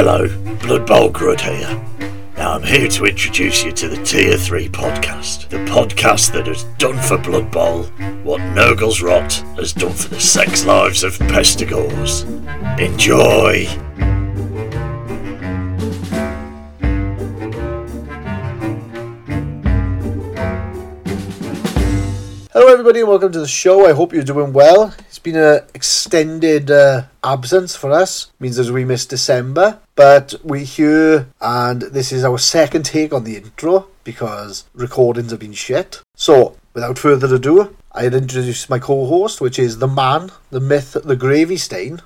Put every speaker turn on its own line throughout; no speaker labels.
Hello, Blood Bowl Grud here. Now I'm here to introduce you to the Tier 3 podcast, the podcast that has done for Blood Bowl what Nurgle's Rot has done for the sex lives of pestigors. Enjoy!
Hello, everybody, and welcome to the show. I hope you're doing well. It's been an extended uh, absence for us. means as we missed December, but we're here, and this is our second take on the intro because recordings have been shit. So, without further ado, I'd introduce my co-host, which is the man, the myth, the gravy stain,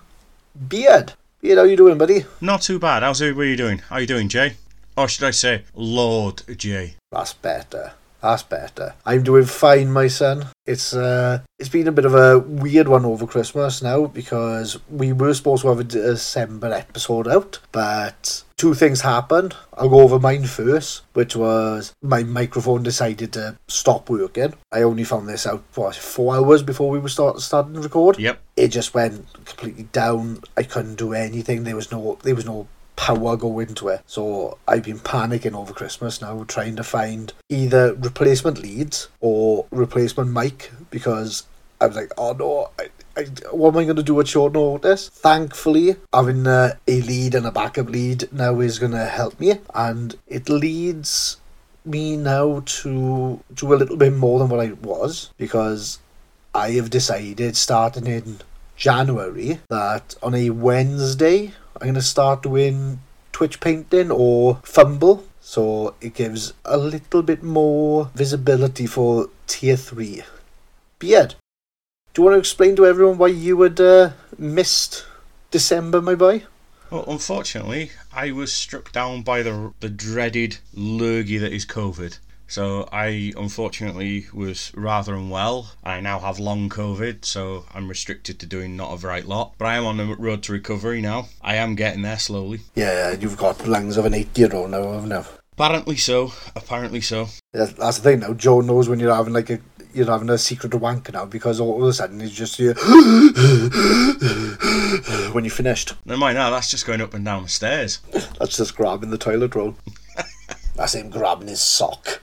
Beard. Beard, how you doing, buddy?
Not too bad. How's everybody doing? How you doing, Jay? Or should I say, Lord Jay?
That's better. That's better. I'm doing fine, my son. It's uh, it's been a bit of a weird one over Christmas now because we were supposed to have a December episode out, but two things happened. I'll go over mine first, which was my microphone decided to stop working. I only found this out what four hours before we were start starting to record.
Yep.
It just went completely down. I couldn't do anything. There was no there was no power go into it. So I've been panicking over Christmas now, trying to find either replacement leads or replacement mic because I was like, oh no, I, I, what am I going to do at short notice? Thankfully, having uh, a lead and a backup lead now is going to help me, and it leads me now to do a little bit more than what I was because I have decided starting in January that on a Wednesday I'm going to start doing Twitch painting or FUMBBL. So it gives a little bit more visibility for tier 3. Beard, do you want to explain to everyone why you had uh, missed December, my boy?
Well, unfortunately, I was struck down by the the dreaded lurgy that is COVID. So I unfortunately was rather unwell. I now have long COVID, so I'm restricted to doing not a right lot. But I am on the road to recovery now. I am getting there slowly.
Yeah, you've got lungs of an eight-year-old now, haven't you?
Apparently so. Apparently so.
Yeah, that's the thing now. Joe knows when you're having like a you're having a secret wank now because all of a sudden it's just you when you finished.
Never mind now. That's just going up and down the stairs.
That's just grabbing the toilet roll. That's him grabbing his sock.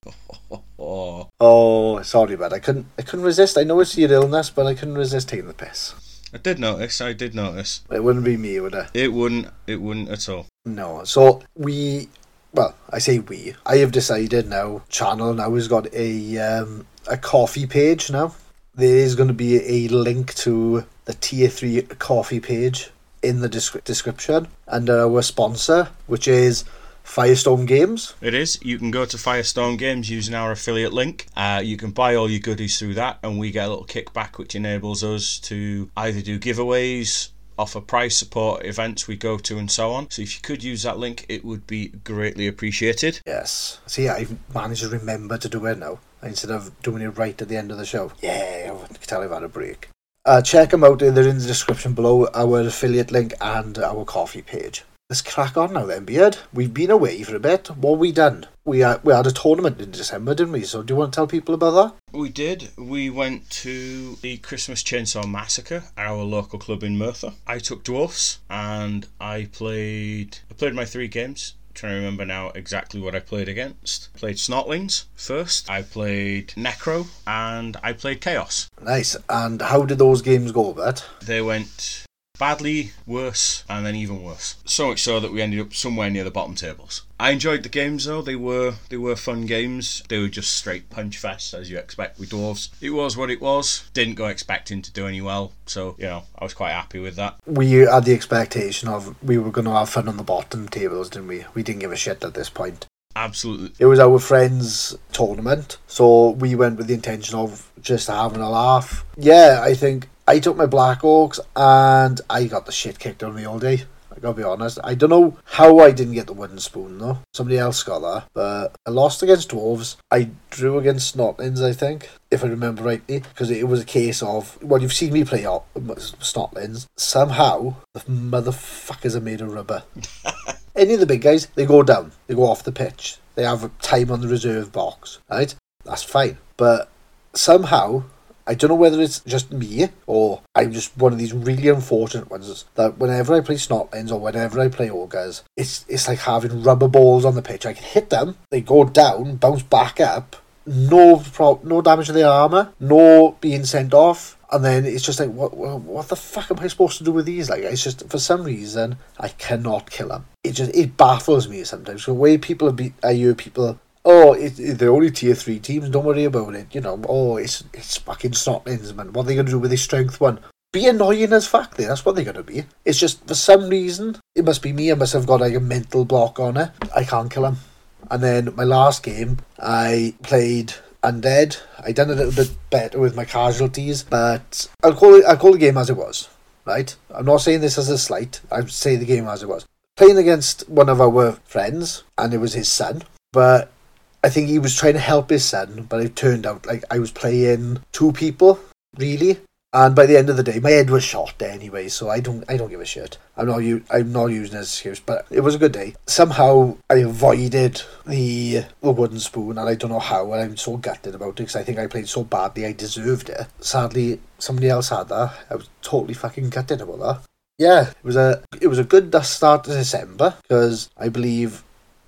Oh,
Oh, sorry, but I couldn't. I couldn't resist. I know it's your illness, but I couldn't resist taking the piss.
I did notice. I did notice.
It wouldn't be me, would it?
It wouldn't. It wouldn't at all.
No. So we, well, I say we. I have decided now. Channel now has got a um, a Ko-fi page now. There is going to be a link to the tier three Ko-fi page in the descri- description under our sponsor, which is Firestone Games.
It is. You can go to Firestone Games using our affiliate link. Uh, you can buy all your goodies through that, and we get a little kickback, which enables us to either do giveaways, offer prize support events we go to, and so on. So if you could use that link, it would be greatly appreciated.
Yes. See, I've managed to remember to do it now instead of doing it right at the end of the show. Yeah, I can tell I've had a break. Uh, check them out. They're in the description below. Our affiliate link and our Ko-fi page. Let's crack on now then, Beard. We've been away for a bit. What we done? We had, we had a tournament in December, didn't we? So do you want to tell people about that?
We did. We went to the Christmas Chainsaw Massacre, our local club in Merthyr. I took dwarfs and I played. I played my three games. trying to remember now exactly what I played against. Played Snotlings first. I played Necro and I played Chaos.
Nice. And how did those games go, Bert?
They went badly, worse, and then even worse. So much so that we ended up somewhere near the bottom tables. I enjoyed the games though. They were they were fun games. They were just straight punch fest as you expect with dwarves. It was what it was. Didn't go expecting to do any well, so you know I was quite happy with that.
We had the expectation of we were going to have fun on the bottom tables, didn't we? We didn't give a shit at this point.
Absolutely.
It was our friend's tournament, so we went with the intention of just having a laugh. Yeah, I think I took my Black Orcs and I got the shit kicked out of me all day. I gotta be honest. I don't know how I didn't get the wooden spoon though. Somebody else got that. But I lost against dwarves. I drew against snotlings, I think, if I remember rightly, because it was a case of well, you've seen me play out snotlings. Somehow the motherfuckers are made of rubber. Any of the big guys, they go down. They go off the pitch. They have time on the reserve box, right? That's fine. But somehow I don't know whether it's just me or I'm just one of these really unfortunate ones that whenever I play Snotlings or whenever I play Ogres, it's it's like having rubber balls on the pitch. I can hit them, they go down, bounce back up, no pro- no damage to their armor, no being sent off. And then it's just like, what, what, the fuck am I supposed to do with these? Like, it's just for some reason I cannot kill them. It just it baffles me sometimes. The way people be, I hear people oh, it, it, they're only tier three teams. Don't worry about it. You know, oh, it's it's fucking Snotlings, man. What are they gonna do with this strength one? Be annoying as fuck. There, that's what they're gonna be. It's just for some reason it must be me. I must have got like a mental block on it. I can't kill them. And then my last game, I played undead. I done a little bit better with my casualties, but I'll call it. I'll call the game as it was. Right. I'm not saying this as a slight. I say the game as it was. Playing against one of our friends, and it was his son. But I think he was trying to help his son, but it turned out like I was playing two people, really. And by the end of the day, my head was shot anyway, so I don't, I don't give a shit. I'm not, u- I'm not using it excuse, but it was a good day. Somehow, I avoided the the wooden spoon, and I don't know how. And I'm so gutted about it because I think I played so badly, I deserved it. Sadly, somebody else had that. I was totally fucking gutted about that. Yeah, it was a, it was a good start to December because I believe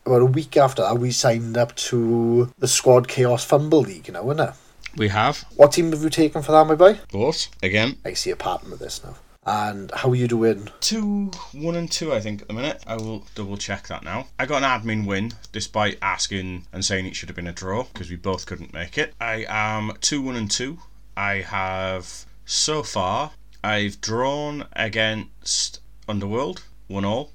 about a week after that, we signed up to the Squad Chaos FUMBBL League, you know, isn't it?
We have.
What team have you taken for that, my boy?
Both, again.
I see a pattern with this now. And how are you doing?
Two, one and two, I think, at the minute. I will double check that now. I got an admin win, despite asking and saying it should have been a draw, because we both couldn't make it. I am two, one and two. I have, so far, I've drawn against Underworld, one all.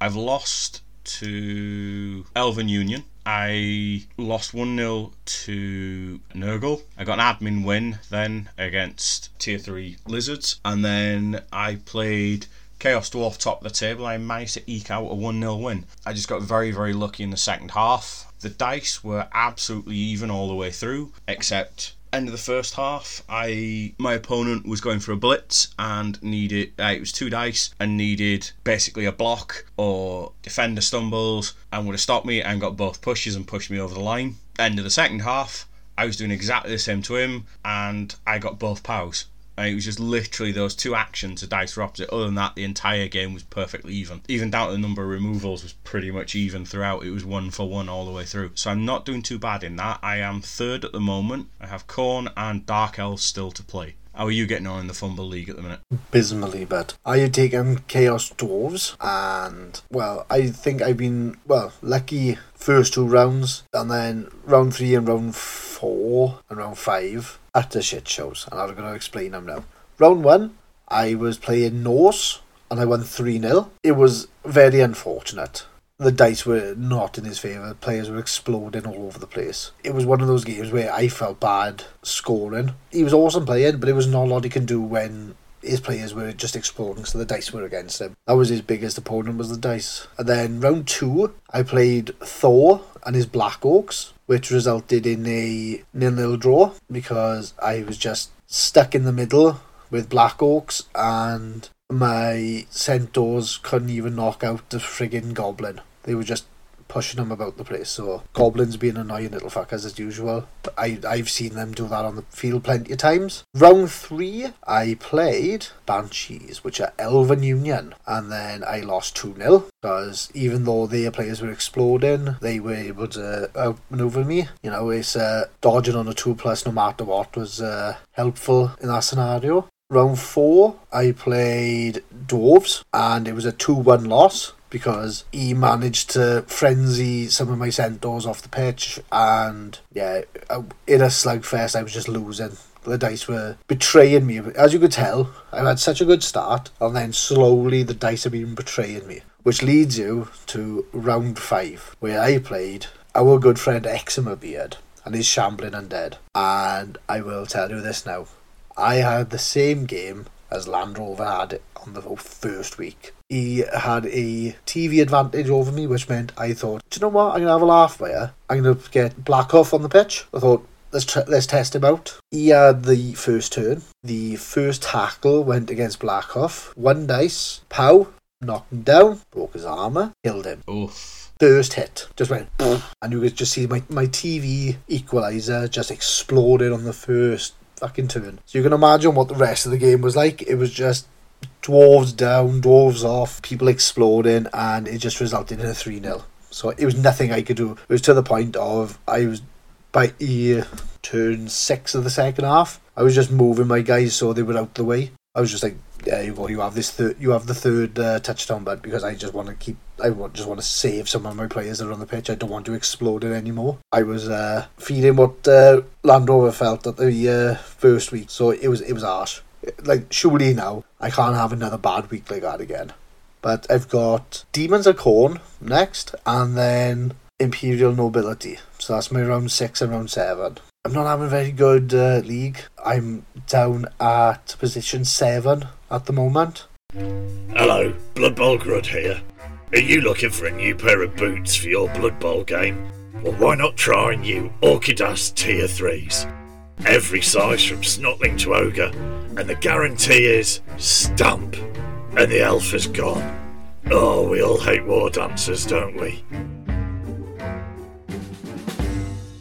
I've lost to Elven Union. I lost 1 0 to Nurgle. I got an admin win then against Tier 3 Lizards. And then I played Chaos Dwarf top of the table. I managed to eke out a 1 0 win. I just got very, very lucky in the second half. The dice were absolutely even all the way through, except end of the first half, I my opponent was going for a blitz and needed uh, it was two dice and needed basically a block or defender stumbles and would have stopped me and got both pushes and pushed me over the line. End of the second half, I was doing exactly the same to him and I got both pows. It was just literally those two actions, to dice were opposite. Other than that, the entire game was perfectly even. Even down to the number of removals was pretty much even throughout. It was one for one all the way through. So I'm not doing too bad in that. I am third at the moment. I have Khorne and Dark Elves still to play. How are you getting on in the FUMBBL League at the minute?
Abysmally bad. I have taken Chaos Dwarves, and well, I think I've been well lucky first two rounds, and then round three and round four and round five utter shit shows, and I'm going to explain them now. Round one, I was playing Norse, and I won 3 0. It was very unfortunate. The dice were not in his favour. Players were exploding all over the place. It was one of those games where I felt bad scoring. He was awesome playing, but it was not a lot he can do when his players were just exploding, so the dice were against him. That was his biggest opponent was the dice. And then round two, I played Thor and his Black Orcs, which resulted in a nil-nil draw because I was just stuck in the middle with Black Orcs and my centaurs couldn't even knock out the friggin' goblin. They were just pushing them about the place. So goblins being annoying little fuckers as usual. I I've seen them do that on the field plenty of times. Round three, I played Banshees, which are Elven Union, and then I lost two 0 because even though their players were exploding, they were able to outmaneuver me. You know, it's uh, dodging on a two plus no matter what was uh, helpful in that scenario. Round four, I played Dwarves, and it was a 2 1 loss because he managed to frenzy some of my centaurs off the pitch, and yeah, in a slugfest, I was just losing. The dice were betraying me. As you could tell, I had such a good start, and then slowly the dice have been betraying me. Which leads you to round five, where I played our good friend Eczema Beard and his Shambling Undead. And I will tell you this now I had the same game as Land Rover had on the first week. He had a TV advantage over me, which meant I thought, do you know what? I'm gonna have a laugh here. I'm gonna get Black off on the pitch. I thought, let's tr- let's test him out. He had the first turn. The first tackle went against Blackhoff. One dice, pow, knocked him down, broke his armor, killed him.
Oof.
First hit just went, and you could just see my my TV equalizer just exploded on the first fucking turn. So you can imagine what the rest of the game was like. It was just dwarves down, dwarves off, people exploding, and it just resulted in a 3 0. So it was nothing I could do. It was to the point of I was by year turn six of the second half. I was just moving my guys so they were out the way. I was just like, yeah, you go, you have this you have the third uh, touchdown, but because I just want to keep, I want, just want to save some of my players that are on the pitch. I don't want to explode it anymore. I was uh, feeling what uh, Land Rover felt at the uh, first week, so it was it was harsh. Like surely now I can't have another bad week like that again. But I've got Demons of Khorne next, and then Imperial Nobility. So that's my round six and round seven. I'm not having a very good uh, league. I'm down at position seven at the moment.
Hello, Blood Bowl Grud here. Are you looking for a new pair of boots for your Blood Bowl game? Well, why not try new Orkidas Tier 3s? Every size from Snotling to Ogre, and the guarantee is stamp, and the elf is gone. Oh, we all hate war dancers, don't we?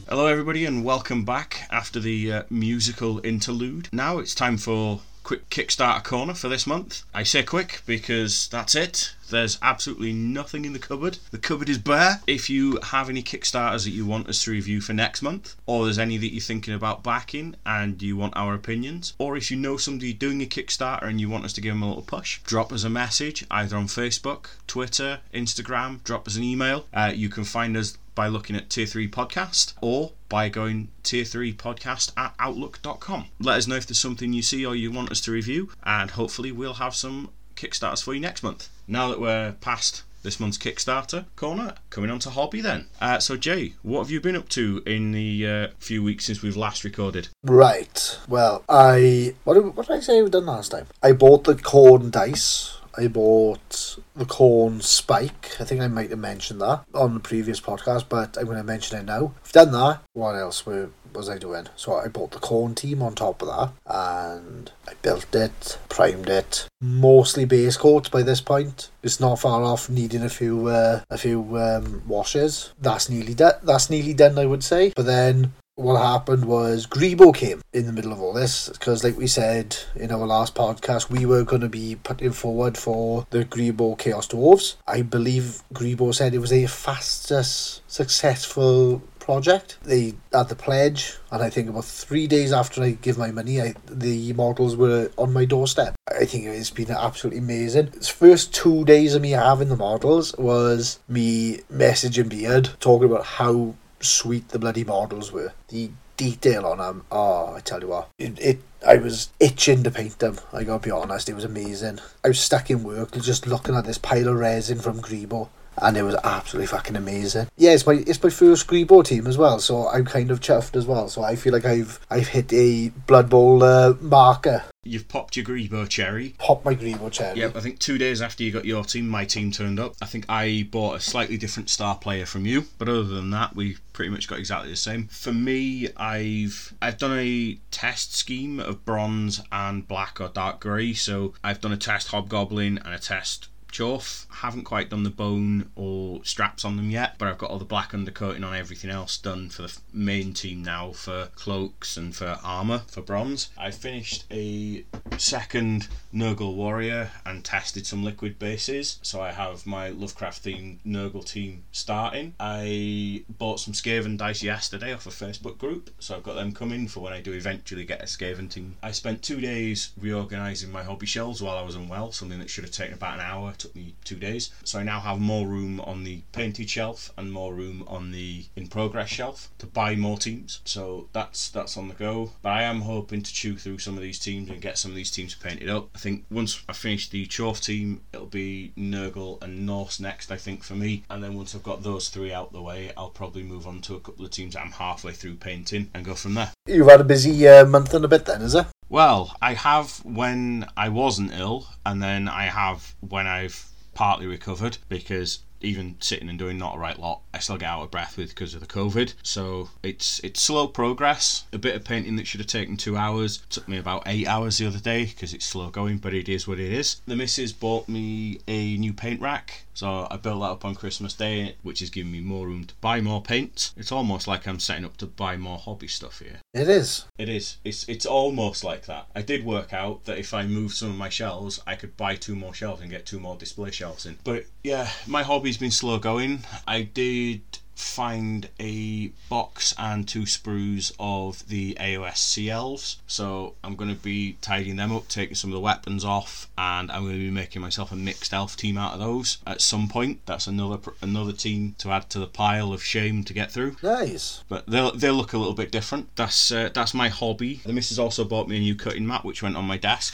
Hello, everybody, and welcome back after the uh, musical interlude. Now it's time for quick Kickstarter corner for this month. I say quick because that's it. There's absolutely nothing in the cupboard. The cupboard is bare. If you have any Kickstarters that you want us to review for next month, or there's any that you're thinking about backing and you want our opinions, or if you know somebody doing a Kickstarter and you want us to give them a little push, drop us a message either on Facebook, Twitter, Instagram, drop us an email. Uh, you can find us by looking at Tier 3 Podcast or by going Tier 3 Podcast at Outlook.com. Let us know if there's something you see or you want us to review, and hopefully we'll have some Kickstarters for you next month. Now that we're past this month's Kickstarter corner, coming on to hobby then. Uh, so, Jay, what have you been up to in the uh, few weeks since we've last recorded?
Right. Well, I what did, what did I say we've done last time? I bought the Khorne dice. I bought the Khorne spike. I think I might have mentioned that on the previous podcast, but I'm going to mention it now. I've done that. What else were, was I doing? So I bought the Khorne team on top of that, and I built it, primed it. Mostly base coat by this point. It's not far off needing a few uh, a few um, washes. That's nearly done. That's nearly done, I would say. But then what happened was Greebo came in the middle of all this because, like we said in our last podcast, we were going to be putting forward for the Greebo Chaos Dwarves. I believe Greebo said it was a fastest successful project. They had the pledge, and I think about three days after I give my money, I, the models were on my doorstep. I think it's been absolutely amazing. The first two days of me having the models was me messaging Beard talking about how sweet the bloody models were. The detail on them, oh, I tell you what, it, it I was itching to paint them. I gotta be honest, it was amazing. I was stuck in work just looking at this pile of resin from Greebo. And it was absolutely fucking amazing. Yeah, it's my it's my first Greebo team as well, so I'm kind of chuffed as well. So I feel like I've I've hit a Blood Bowl uh, marker.
You've popped your Greebo cherry.
Pop my Greebo cherry.
Yep, I think two days after you got your team, my team turned up. I think I bought a slightly different star player from you, but other than that, we pretty much got exactly the same. For me, I've I've done a test scheme of bronze and black or dark grey. So I've done a test hobgoblin and a test Chorf. Haven't quite done the bone or straps on them yet, but I've got all the black undercoating on everything else done for the main team now for cloaks and for armour for bronze. I finished a second Nurgle warrior and tested some liquid bases, so I have my Lovecraft themed Nurgle team starting. I bought some Skaven dice yesterday off a Facebook group, so I've got them coming for when I do eventually get a Skaven team. I spent two days reorganising my hobby shelves while I was unwell, something that should have taken about an hour took me two days. So I now have more room on the painted shelf and more room on the in progress shelf to buy more teams. So that's that's on the go. But I am hoping to chew through some of these teams and get some of these teams painted up. I think once I finish the Chorf team, it'll be Nurgle and Norse next. I think for me, and then once I've got those three out the way, I'll probably move on to a couple of teams I'm halfway through painting and go from there.
You've had a busy uh, month and a bit then, is it?
Well, I have when I wasn't ill, and then I have when I've partly recovered because even sitting and doing not a right lot, I still get out of breath with because of the COVID. So it's it's slow progress. A bit of painting that should have taken two hours took me about eight hours the other day because it's slow going, but it is what it is. The missus bought me a new paint rack, so I built that up on Christmas Day, which is giving me more room to buy more paint. It's almost like I'm setting up to buy more hobby stuff here.
It is.
It is. It's it's almost like that. I did work out that if I moved some of my shelves, I could buy two more shelves and get two more display shelves in. But yeah, my hobby's been slow going. I did find a box and two sprues of the AOS Sea Elves. So I'm going to be tidying them up, taking some of the weapons off, and I'm going to be making myself a mixed elf team out of those at some point. That's another another team to add to the pile of shame to get through.
Nice.
But they'll they'll look a little bit different. That's uh, that's my hobby. The missus also bought me a new cutting mat, which went on my desk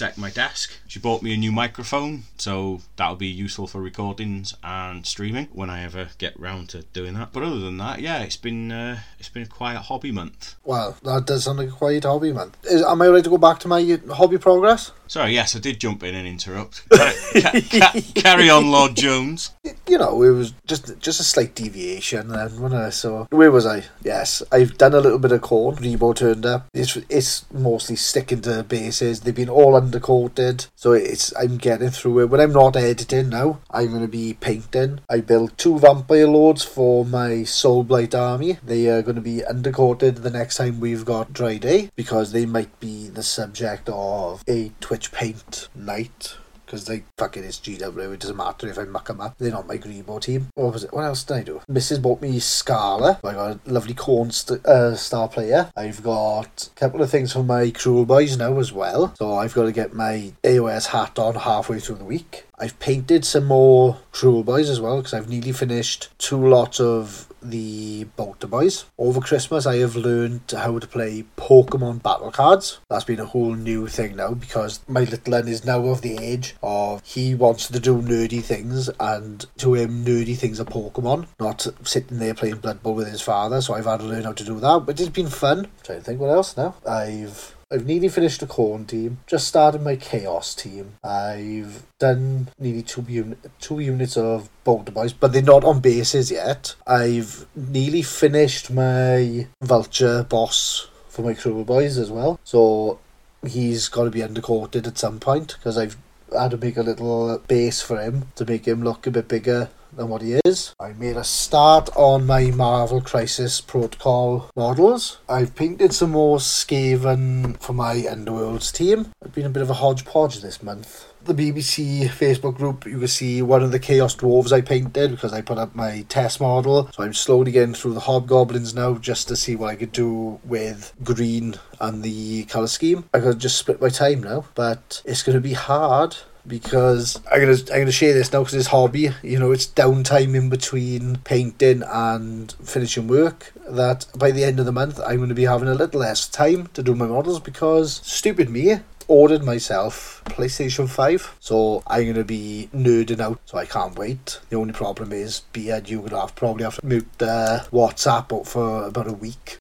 protect my desk. She bought me a new microphone, so that'll be useful for recordings and streaming when I ever get round to doing that. But other than that, yeah, it's been uh, it's been a quiet hobby month.
Well, that does sound like a quiet hobby, month. Is, am I ready to go back to my hobby progress?
Sorry, yes, I did jump in and interrupt. Ca- ca- ca- carry on, Lord Jones.
You know, it was just just a slight deviation. Then when I saw where was I? Yes, I've done a little bit of Khorne. Rebo turned up. It's it's mostly sticking to the bases. They've been all undercoated, so it's I'm getting through it. When I'm not editing now, I'm going to be painting. I built two vampire lords for my Soul Blight army. They are going to be undercoated the next time we've got dry day because they might be the subject of a Paint night because they fucking is GW. It doesn't matter if I muck them up. They're not my green Greebo team. What was it? What else did I do? Mrs. bought me Scala. I got a lovely Khorne st- uh, star player. I've got a couple of things for my Kruleboyz now as well. So I've got to get my AOS hat on halfway through the week. I've painted some more Kruleboyz as well because I've nearly finished two lots of the Bolter Boys. Over Christmas, I have learned how to play Pokemon battle cards. That's been a whole new thing now because my little one is now of the age of he wants to do nerdy things, and to him, nerdy things are Pokemon, not sitting there playing Blood Bowl with his father. So I've had to learn how to do that, but it's been fun. trying to think what else now. I've I've nearly finished the Khorne team. Just started my chaos team. I've done nearly two unit two units of boulder boys, but they're not on bases yet. I've nearly finished my vulture boss for my Kruleboyz as well. So he's got to be undercoated at some point because I've had to make a little base for him to make him look a bit bigger than what he is. I made a start on my Marvel Crisis Protocol models. I've painted some more Skaven for my Underworlds team. I've been a bit of a hodgepodge this month. The BBC Facebook group, you can see one of the Chaos Dwarves I painted because I put up my test model. So I'm slowly getting through the Hobgoblins now just to see what I could do with green and the colour scheme. I could just split my time now, but it's going to be hard because I'm gonna I'm gonna share this now because it's hobby. You know, it's downtime in between painting and finishing work. That by the end of the month, I'm gonna be having a little less time to do my models because stupid me ordered myself PlayStation 5 so I'm gonna be nerding out so I can't wait the only problem is Beard you're gonna have probably have to mute the WhatsApp up for about a week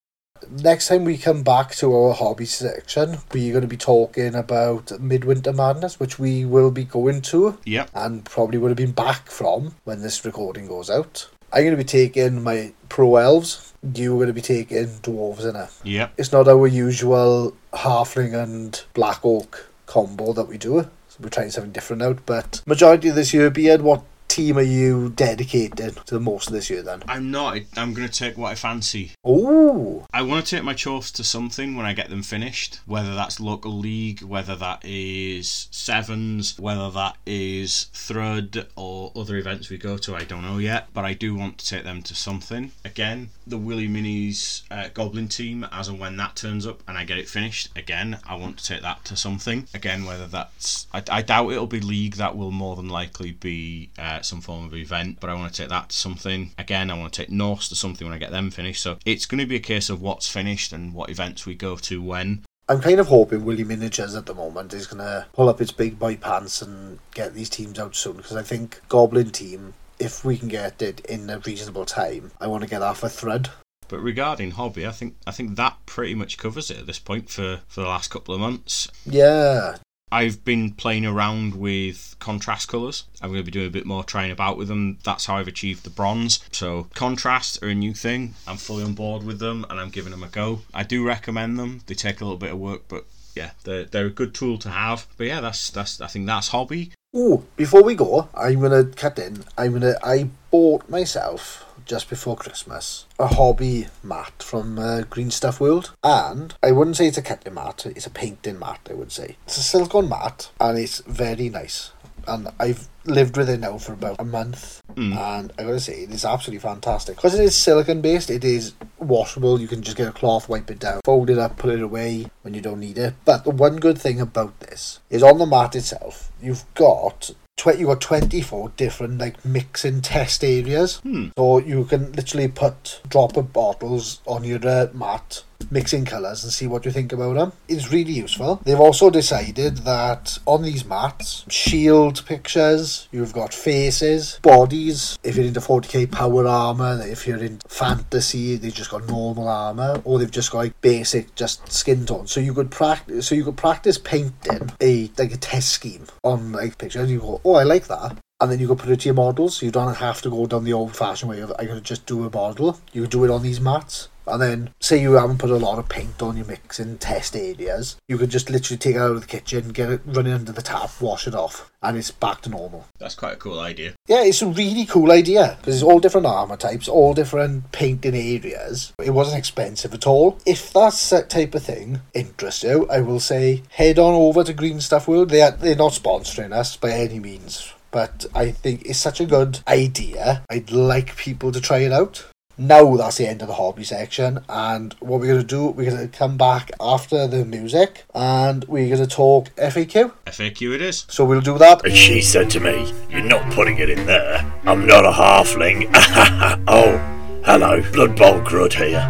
next time we come back to our hobby section, we're going to be talking about Midwinter Madness, which we will be going to
Yep.
and probably would have been back from when this recording goes out. I'm going to be taking my pro elves. You're going to be taking dwarves in it.
Yep.
It's not our usual halfling and black orc combo that we do. So we're trying something different out. But majority of this year, Beard, what team are you dedicated to the most of this year then?
I'm not. I'm going to take what I fancy.
Oh,
I want to take my chores to something when I get them finished, whether that's local league, whether that is sevens, whether that is Thrud or other events we go to, I don't know yet, but I do want to take them to something. Again, the Willy Minis uh, Goblin team, as and when that turns up and I get it finished, again, I want to take that to something. Again, whether that's, I, I doubt it'll be league, that will more than likely be uh, some form of event, but I want to take that to something. Again, I want to take Norse to something when I get them finished, so it's going to be a case of what's finished and what events we go to when.
I'm kind of hoping Willy Miniatures at the moment is going to pull up its big boy pants and get these teams out soon because I think Goblin team, if we can get it in a reasonable time, I want to get that for Thread.
But regarding hobby, I think I think that pretty much covers it at this point for, for the last couple of months.
Yeah,
I've been playing around with contrast colours. I'm going to be doing a bit more trying about with them. That's how I've achieved the bronze. So contrasts are a new thing. I'm fully on board with them and I'm giving them a go. I do recommend them. They take a little bit of work, but yeah, they're, they're a good tool to have. But yeah, that's that's I think that's hobby.
Oh, before we go, I'm gonna cut in. I'm gonna. I bought myself just before Christmas a hobby mat from uh, Green Stuff World, and I wouldn't say it's a cutting mat. It's a painting mat. I would say it's a silicone mat, and it's very nice. And I've lived with it now for about a month,
Mm.
and I gotta say it is absolutely fantastic because it is silicone based. It is washable. You can just get a cloth, wipe it down, fold it up, put it away when you don't need it. But the one good thing about this is on the mat itself, you've got. Tw- you got 24 different like mixing test areas
Hmm.
so you can literally put drop of bottles on your uh, mat mix in colours and see what you think about them. It's really useful. They've also decided that on these mats, shield pictures, you've got faces, bodies. If you're into 40k power armour, if you're in fantasy, they've just got normal armour, or they've just got like basic just skin tone. So you could practice. So you could practice painting a like a test scheme on like pictures. And you go, oh, I like that and then you can put it to your models so you don't have to go down the old fashioned way of I gotta just do a model. You do it on these mats. And then say you haven't put a lot of paint on your mixing test areas, you could just literally take it out of the kitchen, get it running under the tap, wash it off, and it's back to normal.
That's quite a cool idea.
Yeah, it's a really cool idea because it's all different armor types, all different painting areas. It wasn't expensive at all. If that's that type of thing interests you, I will say head on over to Green Stuff World. They are, they're not sponsoring us by any means, but I think it's such a good idea. I'd like people to try it out. Now that's the end of the hobby section, and what we're gonna do, we're gonna come back after the music, and we're gonna talk FAQ.
FAQ it is.
So we'll do that.
And she said to me, You're not putting it in there. I'm not a halfling. oh, hello, Blood Bowl Grud here.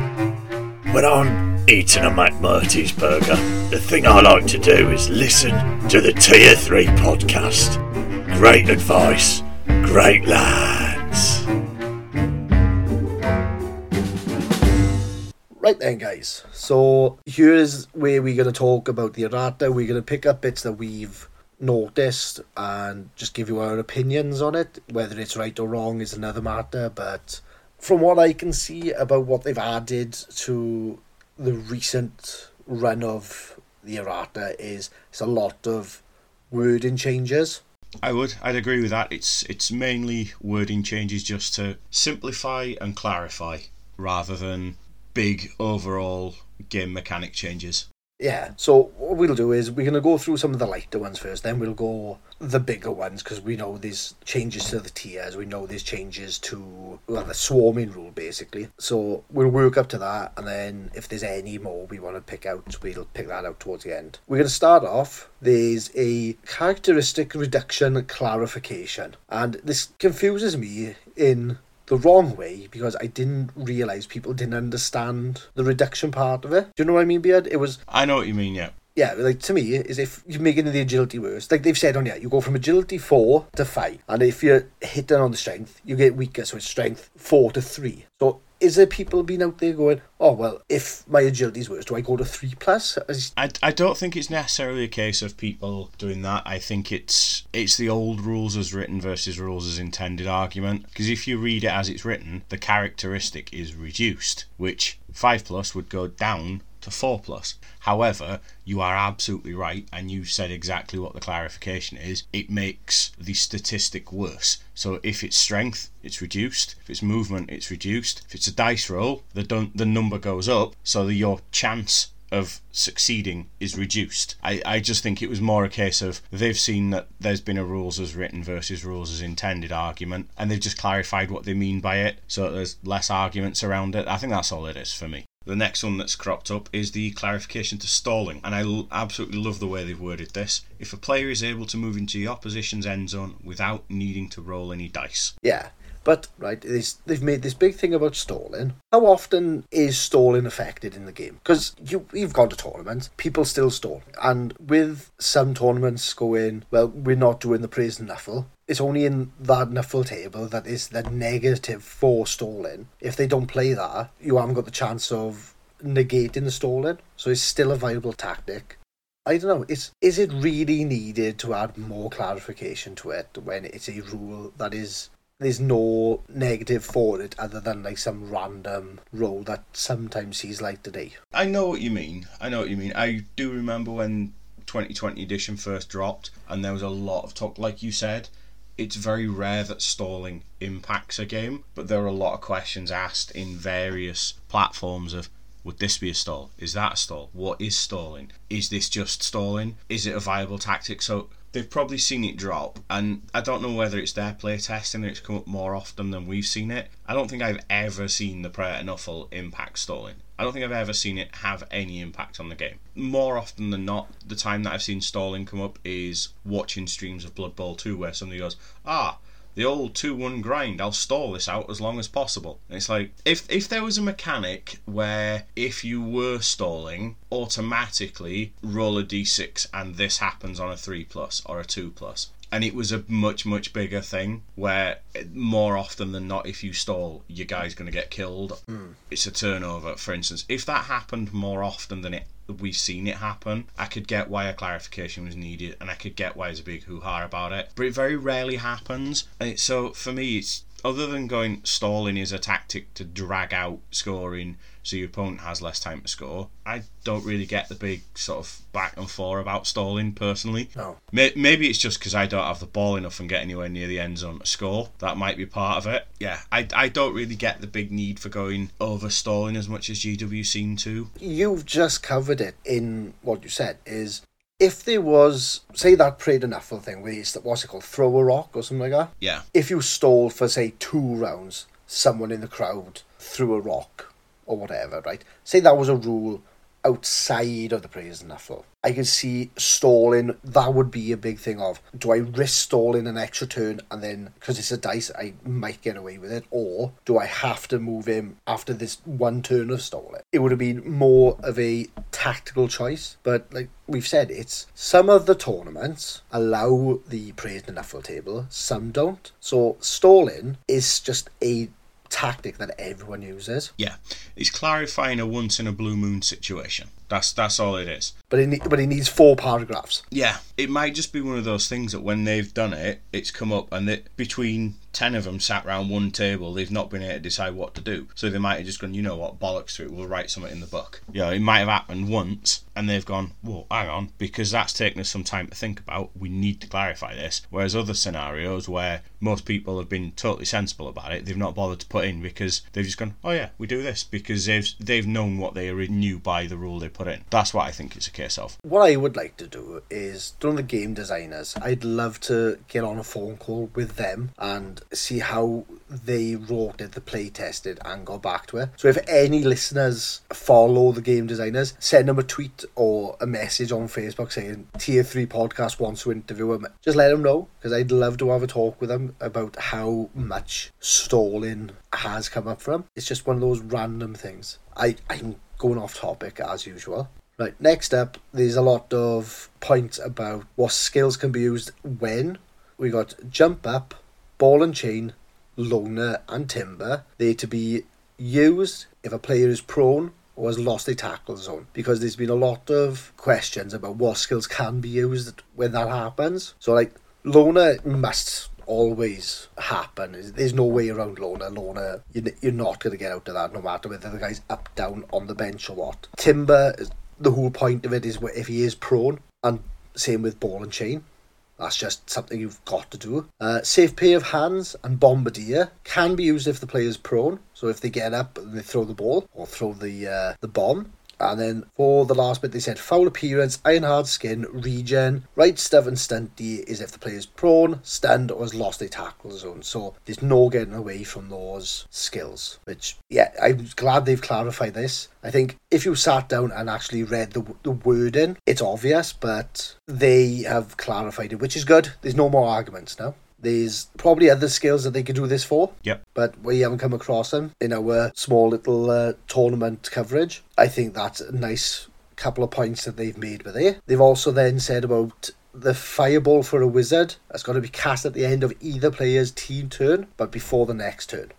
When I'm eating a McMurty's burger, the thing I like to do is listen to the Tier 3 podcast. Great advice, great lads.
Right then, guys. So here's where we're going to talk about the errata. We're going to pick up bits that we've noticed and just give you our opinions on it. Whether it's right or wrong is another matter. But from what I can see about what they've added to the recent run of the errata, is it's a lot of wording changes.
I would. I'd agree with that. It's it's mainly wording changes just to simplify and clarify rather than big overall game mechanic changes.
Yeah, so what we'll do is we're going to go through some of the lighter ones first, then we'll go the bigger ones because we know there's changes to the tiers, we know there's changes to well, the swarming rule basically. So we'll work up to that, and then if there's any more we want to pick out, we'll pick that out towards the end. We're going to start off. There's a characteristic reduction clarification, and this confuses me in the wrong way because I didn't realise people didn't understand the reduction part of it. Do you know what I mean, Beard? It was
I know what you mean, yeah.
yeah, like to me, is if you're making the agility worse. Like they've said on yeah, you go from agility four to five, and if you're hitting on the strength, you get weaker, so it's strength four to three. So is there people being out there going, oh well, if my agility's worse, do I go to three plus?
I, I don't think it's necessarily a case of people doing that. I think it's it's the old rules as written versus rules as intended argument. Because if you read it as it's written, the characteristic is reduced, which five plus would go down to four plus. However, you are absolutely right, and you said exactly what the clarification is. It makes the statistic worse. So if it's strength, it's reduced. If it's movement, it's reduced. If it's a dice roll, the the number goes up, so that your chance of succeeding is reduced. I, I just think it was more a case of they've seen that there's been a rules as written versus rules as intended argument, and they've just clarified what they mean by it, so there's less arguments around it. I think that's all it is for me. The next one that's cropped up is the clarification to stalling, and I l- absolutely love the way they've worded this. If a player is able to move into the opposition's end zone without needing to roll any dice.
yeah, but right, they've made this big thing about stalling. How often is stalling affected in the game? Because you you've gone to tournaments, people still stall, and with some tournaments going, well, we're not doing the praise and nuffle. It's only in that nuffle table that is the negative for. If they don't play that, you haven't got the chance of negating the stalling. So it's still a viable tactic. I don't know. It's is it really needed to add more clarification to it when it's a rule that is there's no negative for it other than like some random role that sometimes sees light today.
I know what you mean. I know what you mean. I do remember when 2020 edition first dropped, and there was a lot of talk. Like you said, it's very rare that stalling impacts a game, but there are a lot of questions asked in various platforms of would this be a stall? Is that a stall? What is stalling? Is this just stalling? Is it a viable tactic? So they've probably seen it drop, and I don't know whether it's their playtesting and it's come up more often than we've seen it. I don't think I've ever seen the Prayers to Nuffle impact stalling. I don't think I've ever seen it have any impact on the game. More often than not, the time that I've seen stalling come up is watching streams of Blood Bowl 2 where somebody goes, ah, the old 2-1 grind, I'll stall this out as long as possible. And it's like, if, if there was a mechanic where if you were stalling, automatically roll a d6 and this happens on a 3 plus or a 2 plus, and it was a much much bigger thing where more often than not if you stall your guy's going to get killed
Mm.
it's a turnover for instance if that happened more often than it we've seen it happen. I could get why a clarification was needed and i could get why there's a big hoo-ha about it but it very rarely happens. It, so for me it's other than going stalling is a tactic to drag out scoring so your opponent has less time to score i don't really get the big sort of back and forth about stalling personally
No.
Maybe it's just because I don't have the ball enough and get anywhere near the end zone to score. That might be part of it. Yeah, I, I don't really get the big need for going over stalling as much as GW seem to.
You've just covered it in what you said is if there was say that prayed enough thing where it's what's it called throw a rock or something like that
Yeah,
if you stole for say two rounds someone in the crowd threw a rock or whatever right? Say that was a rule outside of the praise and Nuffle i can see stalling that would be a big thing of do i risk stalling an extra turn and then because it's a dice i might get away with it or do i have to move him after this one turn of stalling? It would have been more of a tactical choice but like we've said it's some of the tournaments allow the praise and knuffle table some don't. So stalling is just a tactic that everyone uses
yeah. It's clarifying a once in a blue moon situation. That's that's all it is.
but it, ne- but it needs four paragraphs
Yeah, it might just be one of those things that when they've done it, it's come up and that between ten of them sat round one table, they've not been able to decide what to do. So they might have just gone, you know what, bollocks to it, we'll write something in the book. You know, it might have happened once and they've gone, well, hang on, because that's taken us some time to think about, we need to clarify this. Whereas other scenarios where most people have been totally sensible about it, they've not bothered to put in because they've just gone, oh yeah, we do this because they've they've known what they knew by the rule they put in. That's what I think it's a case of.
what I would like to do is, during the game designers, I'd love to get on a phone call with them and see how they wrote it, the play tested, and got back to it. So if any listeners follow the game designers, send them a tweet or a message on Facebook saying Tier 3 Podcast wants to interview them. Just let them know, because I'd love to have a talk with them about how much stalling has come up from. It's just one of those random things. I, I'm going off topic as usual. Right, next up, there's a lot of points about what skills can be used when. We got jump up, ball and chain, loner, and timber. They're to be used if a player is prone or has lost a tackle zone because there's been a lot of questions about what skills can be used when that happens. So, like, loner must always happen. There's no way around loner. Loner, you're not going to get out of that no matter whether the guy's up, down, on the bench or what. Timber, the whole point of it is if he is prone, and same with ball and chain. That's just something you've got to do. Uh, safe pair of hands and bombardier can be used if the player's prone. So if they get up and they throw the ball or throw the uh, the bomb. And then for the last bit, they said foul appearance, iron hard skin, regen, right stuff and stunty is if the player is prone, stunned, or has lost a tackle zone. So there's no getting away from those skills. Which, yeah, I'm glad they've clarified this. I think if you sat down and actually read the, the wording, it's obvious, but they have clarified it, which is good. There's no more arguments now. There's probably other skills that they could do this for,
Yep.
but we haven't come across them in our small little uh, tournament coverage. I think that's a nice couple of points that they've made with it. They've also then said about the fireball for a wizard that's got to be cast at the end of either player's team turn, but before the next turn.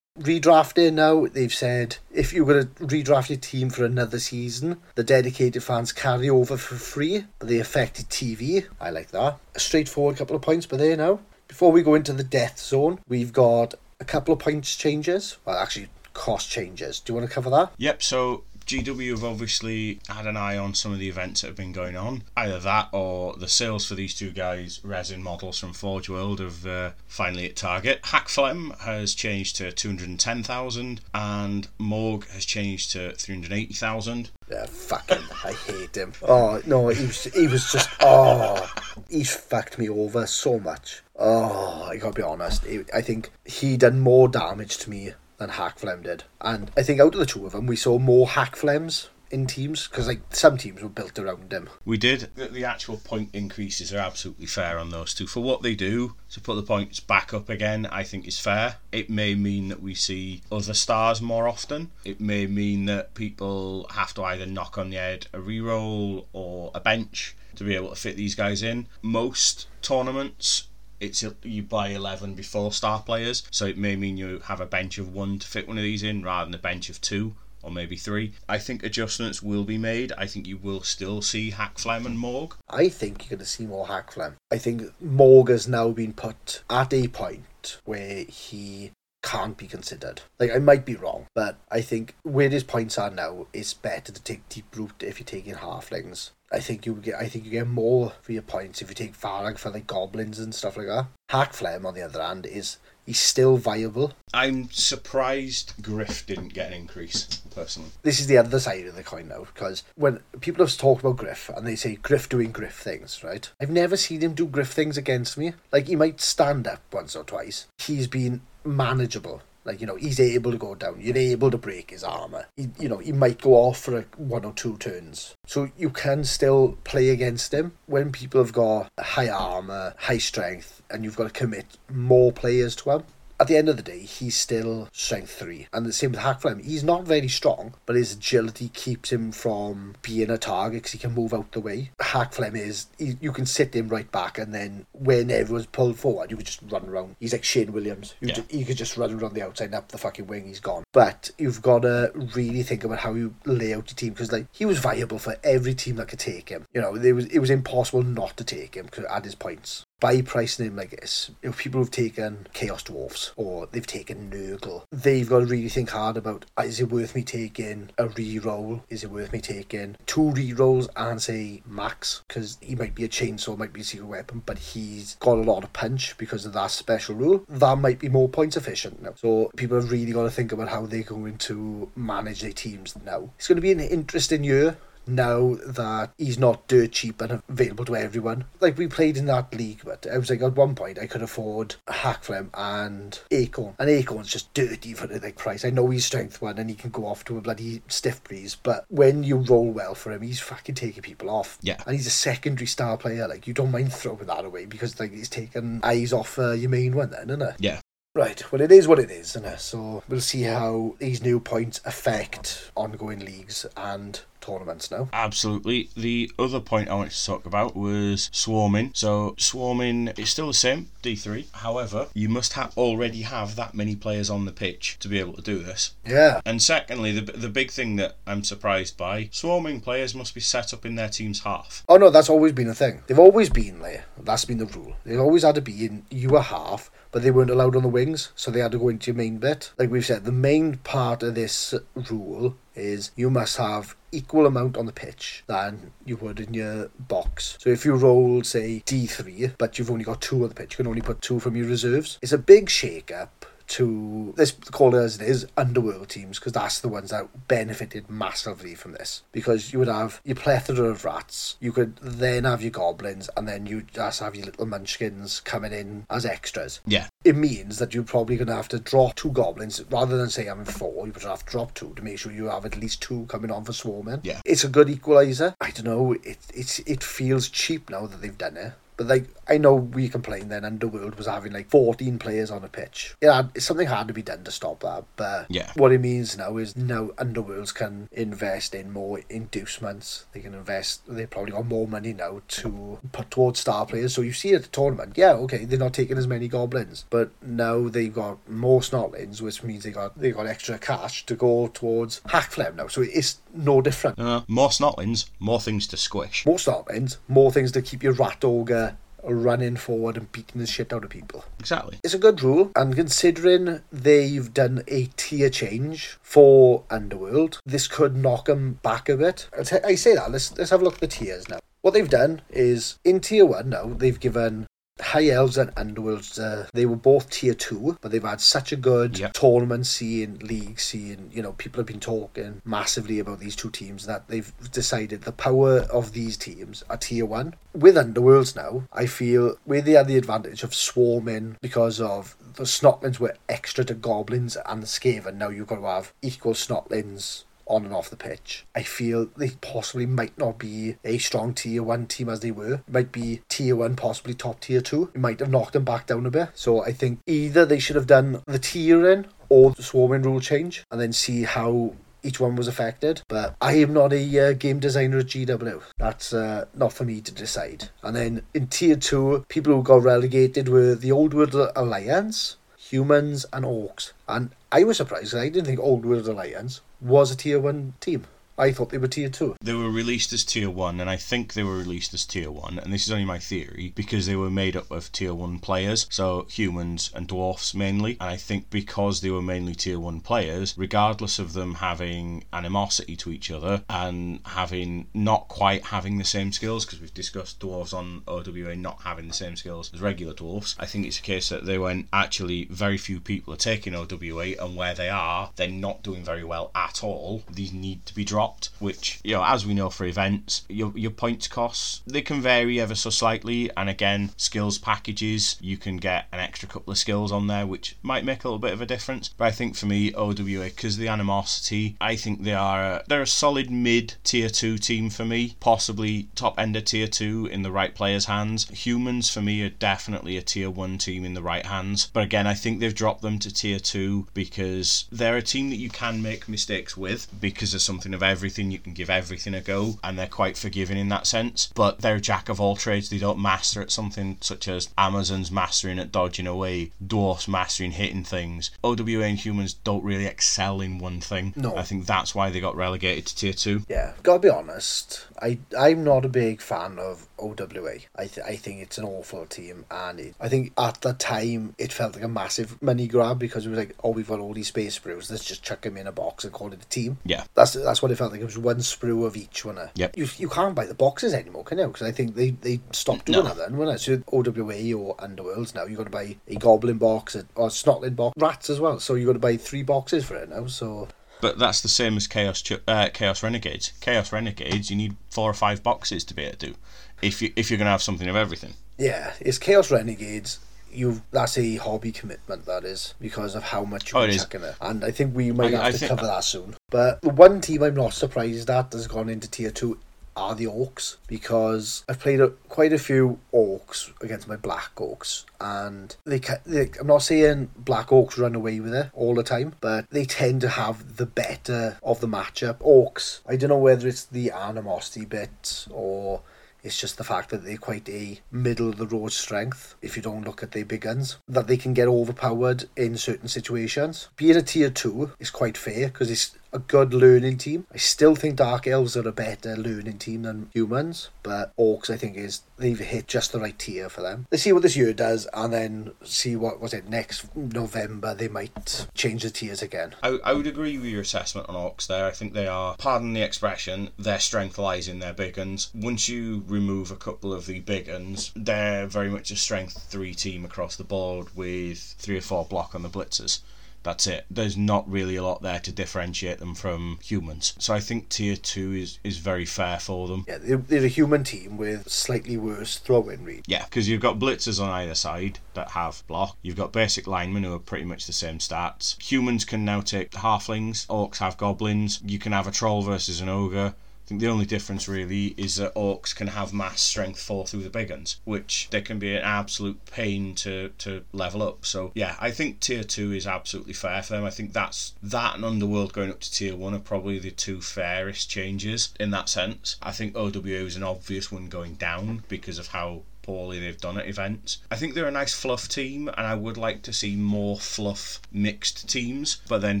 Redrafting now, they've said if you're going to redraft your team for another season, the dedicated fans carry over for free, but the affected TV. I like that. A straightforward couple of points but there now. Before we go into the death zone, we've got a couple of points changes. Well, actually, cost changes. Do you want to cover that?
Yep, so GW have obviously had an eye on some of the events that have been going on. Either that or the sales for these two guys, resin models from Forge World, have uh, finally at target. Hakflem has changed to 210,000 and Morg has changed to 380,000.
Yeah, fucking, I hate him. Oh no, he was he was just oh, he's fucked me over so much. Oh, I gotta be honest. I think he done more damage to me than Hakflem did, and I think out of the two of them, we saw more Hakflems in teams because like some teams were built around him.
We did. The, the actual point increases are absolutely fair on those two. For what they do to put the points back up again, I think is fair. It may mean that we see other stars more often. It may mean that people have to either knock on the head a reroll or a bench to be able to fit these guys in. Most tournaments it's you buy 11 before star players so it may mean you have a bench of one to fit one of these in rather than a bench of two or maybe three. I think adjustments will be made. I think you will still see Hakflem and Morg.
I think you're going to see more Hakflem. I think Morg has now been put at a point where he can't be considered. Like I might be wrong, but I think where his points are now, it's better to take Deeproot if you're taking halflings. I think you get I think you get more for your points if you take Varag for like goblins and stuff like that. Hack Hakflem on the other hand is he's still viable.
I'm surprised Griff didn't get an increase, personally.
This is the other side of the coin now, because when people have talked about Griff and they say Griff doing Griff things, right? I've never seen him do Griff things against me. Like he might stand up once or twice. He's been manageable. Like, you know, he's able to go down. You're able to break his armour. He, you know, he might go off for one or two turns. So you can still play against him when people have got high armour, high strength, and you've got to commit more players to him at the end of the day, he's still strength three. And the same with Hakflem. He's not very strong, but his agility keeps him from being a target because he can move out the way. Hakflem is, he, you can sit him right back, and then when everyone's pulled forward, you can just run around. He's like Shane Williams. You,
Yeah.
ju- you could just run around the outside and up the fucking wing, he's gone. But you've got to really think about how you lay out your team because, like, he was viable for every team that could take him. You know, there was it was impossible not to take him 'cause- at his points by pricing name like this, you know, people who've taken Chaos Dwarfs or they've taken Nurgle, they've got to really think hard about uh, is it worth me taking a re-roll? Is it worth me taking two re-rolls and say max? Because he might be a chainsaw, might be a secret weapon, but he's got a lot of punch because of that special rule. That might be more point efficient now. So people have really got to think about how they're going to manage their teams now. It's going to be an interesting year now that he's not dirt cheap and available to everyone. Like we played in that league, but I was like at one point I could afford Hakflem and Akhorne, and Akhorne's just dirty for the like price. I know he's strength one and he can go off to a bloody stiff breeze, but when you roll well for him, he's fucking taking people off.
Yeah.
and he's a secondary star player. Like you don't mind throwing that away because like he's taking eyes off uh, your main one, then, isn't it?
Yeah.
Right, well, it is what it is, isn't it? So we'll see how these new points affect ongoing leagues and tournaments now.
Absolutely. The other point I wanted to talk about was swarming. So swarming is still the same, D3. However, you must have already have that many players on the pitch to be able to do this.
Yeah,
And secondly, the the big thing that I'm surprised by, swarming players must be set up in their team's half.
Oh no, that's always been a thing. They've always been there. That's been the rule. They've always had to be in your half, but they weren't allowed on the wings, so they had to go into your main bit. Like we've said, the main part of this rule is you must have equal amount on the pitch than you would in your box. So if you roll, say, D3, but you've only got two on the pitch, you can only put two from your reserves. It's a big shake up to let's call it as it is underworld teams because that's the ones that benefited massively from this because you would have your plethora of rats you could then have your goblins and then you just have your little munchkins coming in as extras
Yeah.
it means that you're probably going to have to drop two goblins rather than say having four. You would have to drop two to make sure you have at least two coming on for swarming.
Yeah.
it's a good equalizer. I don't know. It it's it feels cheap now that they've done it. But like I know we complained then Underworld was having like 14 players on a pitch. Yeah, it's something had to be done to stop that. But
Yeah.
what it means now is now Underworlds can invest in more inducements. They can invest. They probably got more money now to put towards star players. So you see at the tournament, yeah, okay, they're not taking as many goblins, but now they've got more snotlings, which means they got they got extra cash to go towards Hakflem now. So it's no different.
Uh, more snotlings, more things to squish.
More snotlings, more things to keep your rat ogre running forward and beating the shit out of people.
Exactly.
It's a good rule, and considering they've done a tier change for Underworld, this could knock them back a bit. I say that, let's, let's have a look at the tiers now. What they've done is, in tier 1 now, they've given High Elves and Underworlds, uh, they were both tier 2, but they've had such a good
Yep.
tournament scene, league scene, you know, people have been talking massively about these two teams that they've decided the power of these teams are tier 1. With Underworlds now, I feel where they had the advantage of swarming because of the Snotlings were extra to Goblins and the Skaven, now you've got to have equal Snotlings on and off the pitch. I feel they possibly might not be a strong tier one team as they were. Might be tier one, possibly top tier two. It might have knocked them back down a bit. So I think either they should have done the tiering or the swarming rule change and then see how each one was affected. But I am not a uh, game designer at GW. That's uh, not for me to decide. And then in tier two, people who got relegated were the Old World Alliance, humans, and orcs. And I was surprised I didn't think Old World Alliance was a tier one team. I thought they were tier two.
They were released as tier 1, and I think they were released as tier 1, and this is only my theory, because they were made up of tier 1 players, so humans and dwarfs mainly. And I think because they were mainly tier 1 players, regardless of them having animosity to each other and having not quite having the same skills, because we've discussed dwarves on OWA not having the same skills as regular dwarfs, I think it's a case that they went actually very few people are taking OWA, and where they are, they're not doing very well at all. These need to be dropped which you know as we know for events your, your points costs they can vary ever so slightly. And again skills packages you can get an extra couple of skills on there which might make a little bit of a difference. But i think for me owa because the animosity i think they are a, they're a solid mid tier 2 team for me possibly top end of tier 2 in the right players hands. Humans for me are definitely a tier 1 team in the right hands. But again i think they've dropped them to tier 2 because they're a team that you can make mistakes with because there's something of everything you can give everything a go and they're quite forgiving in that sense. But they're a jack of all trades. They don't master at something such as amazon's mastering at dodging away dwarfs mastering hitting things. Owa and humans don't really excel in one thing.
No.
i think that's why they got relegated to tier 2
Yeah, gotta be honest. I I'm not a big fan of OWA. I th- I think it's an awful team, and it, I think at the time it felt like a massive money grab because it was like, oh, we've got all these space sprues. Let's just chuck them in a box and call it a team.
yeah
That's that's what it felt like. It was one sprue of each, it?
Yep.
You you can't buy the boxes anymore, can you? Because I think they, they stopped
No.
doing that then, wasn't it? So OWA or Underworlds now, you've got to buy a goblin box or a snotling box, rats as well. So you've got to buy three boxes for it now. So
But that's the same as Chaos uh, Chaos Renegades. Chaos Renegades, you need four or five boxes to be able to do. If you if you're gonna have something of everything.
yeah, it's Chaos Renegades. You that's a hobby commitment that is because of how much
Oh,
you're
it
chucking it, and I think we might
I-
have
I
to
think-
cover that soon. But the one team I'm not surprised at has gone into tier two are the Orcs because I've played a, quite a few Orcs against my Black Orcs, and they, they I'm not saying Black Orcs run away with it all the time, but they tend to have the better of the matchup. Orcs, I don't know whether it's the animosity bit or it's just the fact that they're quite a middle of the road strength if you don't look at their big guns. That they can get overpowered in certain situations. Being a tier 2 is quite fair because it's a good learning team. I still think Dark Elves are a better learning team than humans, but Orcs I think is they've hit just the right tier for them. Let's see what this year does and then see what was it next November they might change the tiers again.
I, I would agree with your assessment on Orcs there. I think they are, pardon the expression, their strength lies in their big. Once you remove a couple of the big they're very much a strength three team across the board with three or four block on the blitzers. That's it. There's not really a lot there to differentiate them from humans. So I think tier two is, is very fair for them.
Yeah, they're, they're a human team with slightly worse throw-in rate.
Yeah, because you've got blitzers on either side that have block. You've got basic linemen who are pretty much the same stats. Humans can now take halflings. Orcs have goblins. You can have a troll versus an ogre. I think the only difference really is that orcs can have mass strength four through the big ones, which they can be an absolute pain to, to level up. So yeah, I think tier two is absolutely fair for them. I think that's that and Underworld going up to tier one are probably the two fairest changes in that sense. I think OWO is an obvious one going down because of how poorly they've done at events. I think they're a nice fluff team, and I would like to see more fluff mixed teams. But then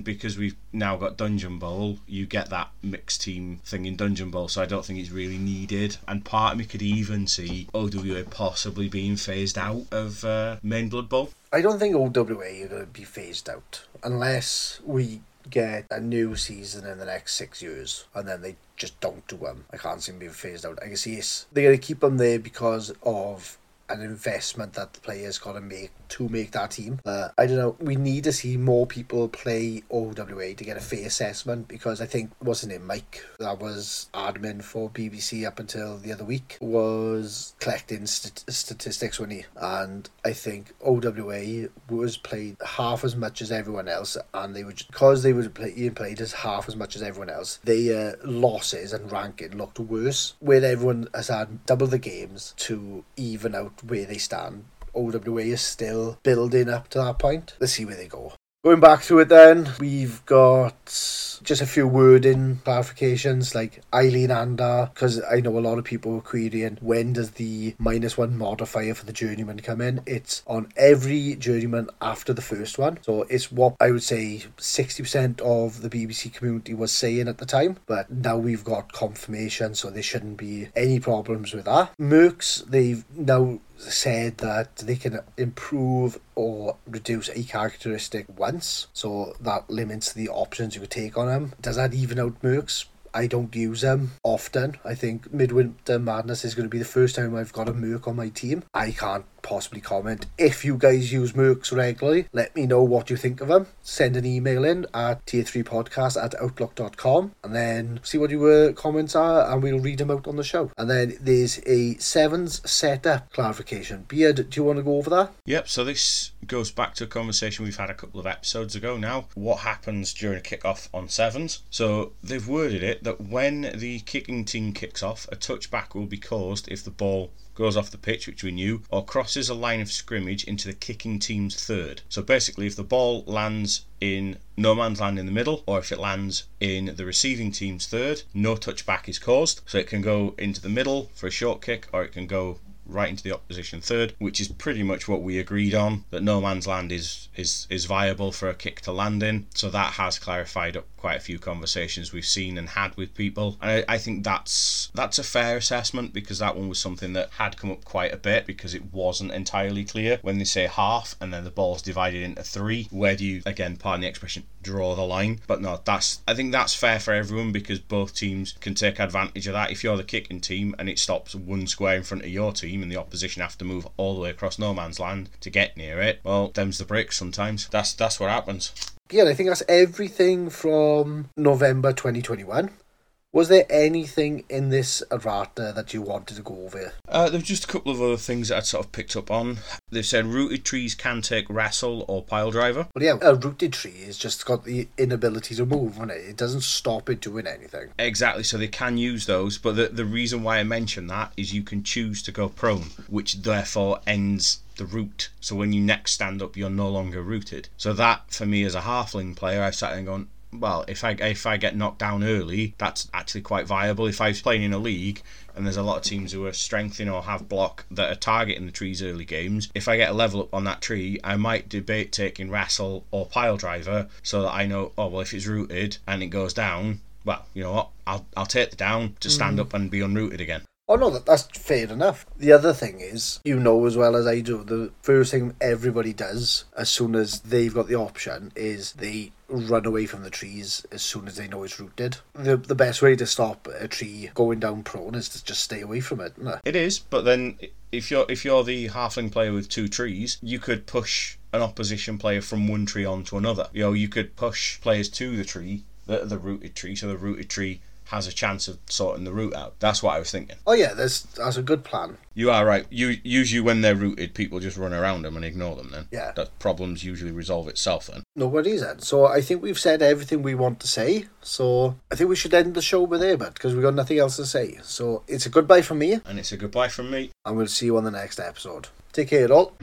because we've now got Dungeon Bowl, you get that mixed team thing in Dungeon Bowl, so I don't think it's really needed. And part of me could even see OWA possibly being phased out of uh, main Blood Bowl.
I don't think OWA are going to be phased out unless we get a new season in the next six years and then they just don't do them. I can't see them being phased out. I guess yes, they're going to keep them there because of an investment that the players got to make to make that team. Uh, I don't know. We need to see more people play OWA to get a fair assessment because I think wasn't it Mike that was admin for BBC up until the other week was collecting st- statistics when he and I think OWA was played half as much as everyone else and they were because they were play, played as half as much as everyone else. Their uh, losses and ranking looked worse where everyone has had double the games to even out where they stand OWA is still building up to that point. Let's see where they go. Going back to it then, we've got just a few wording clarifications like Eileen Andar, because I know a lot of people were querying when does the minus one modifier for the journeyman come in? It's on every journeyman after the first one. So it's what I would say 60% of the BBC community was saying at the time, but now we've got confirmation, so there shouldn't be any problems with that. Mercs, they've now said that they can improve or reduce a characteristic once, so that limits the options you could take on them. Does that even out mercs? I don't use them often. I think Midwinter Madness is going to be the first time I've got a merc on my team. I can't possibly comment. If you guys use Mercs regularly, let me know what you think of them. Send an email in at tier3podcast at outlook.com and then see what your uh, comments are and we'll read them out on the show. And then there's a sevens setup clarification. Beard, do you want to go over that?
Yep, so this goes back to a conversation we've had a couple of episodes ago now. What happens during a kickoff on sevens? So they've worded it that when the kicking team kicks off, a touchback will be caused if the ball goes off the pitch, which we knew, or crosses a line of scrimmage into the kicking team's third. So basically, if the ball lands in no man's land in the middle, or if it lands in the receiving team's third, no touchback is caused. So it can go into the middle for a short kick, or it can go right into the opposition third, which is pretty much what we agreed on that no man's land is is is viable for a kick to land in. So that has clarified up quite a few conversations we've seen and had with people, and I, I think that's that's a fair assessment because that one was something that had come up quite a bit because it wasn't entirely clear when they say half and then the ball's divided into three. Where do you again, pardon the expression, draw the line? But no, that's I think that's fair for everyone because both teams can take advantage of that. If you're the kicking team and it stops one square in front of your team and the opposition have to move all the way across no man's land to get near it, well, them's the bricks sometimes. That's that's what happens.
Yeah, I think that's everything from November 2021. Was there anything in this errata that you wanted to go over?
Uh, there just a couple of other things that I'd sort of picked up on. They've said rooted trees can take wrestle or pile driver.
Well, yeah, a rooted tree has just got the inability to move, on it? It doesn't stop it doing anything.
Exactly, so they can use those, but the, the reason why I mention that is you can choose to go prone, which therefore ends the root. So when you next stand up, you're no longer rooted. So that, for me as a halfling player, I've sat there and going, well, if I if I get knocked down early, that's actually quite viable. If I was playing in a league and there's a lot of teams who are strengthening or have block that are targeting the trees early games, if I get a level up on that tree, I might debate taking wrestle or pile driver so that I know, oh well, if it's rooted and it goes down, well, you know what, I'll I'll take the down to stand mm. up and be unrooted again.
Oh no, that, that's fair enough. The other thing is, you know as well as I do, the first thing everybody does as soon as they've got the option is they run away from the trees as soon as they know it's rooted. The the best way to stop a tree going down prone is to just stay away from it. Isn't it?
It is, but then if you're if you're the halfling player with two trees, you could push an opposition player from one tree onto another. You know, you could push players to the tree, the, the rooted tree, so the rooted tree has a chance of sorting the route out. That's what I was thinking.
Oh yeah, that's that's a good plan.
You are right. You usually when they're rooted, people just run around them and ignore them. Then
Yeah.
that problems usually resolve itself. Then
No worries then. So I think we've said everything we want to say. So I think we should end the show with there, but because we've got nothing else to say. So it's a goodbye from me,
and it's a goodbye from me.
and we'll see you on the next episode. Take care, all.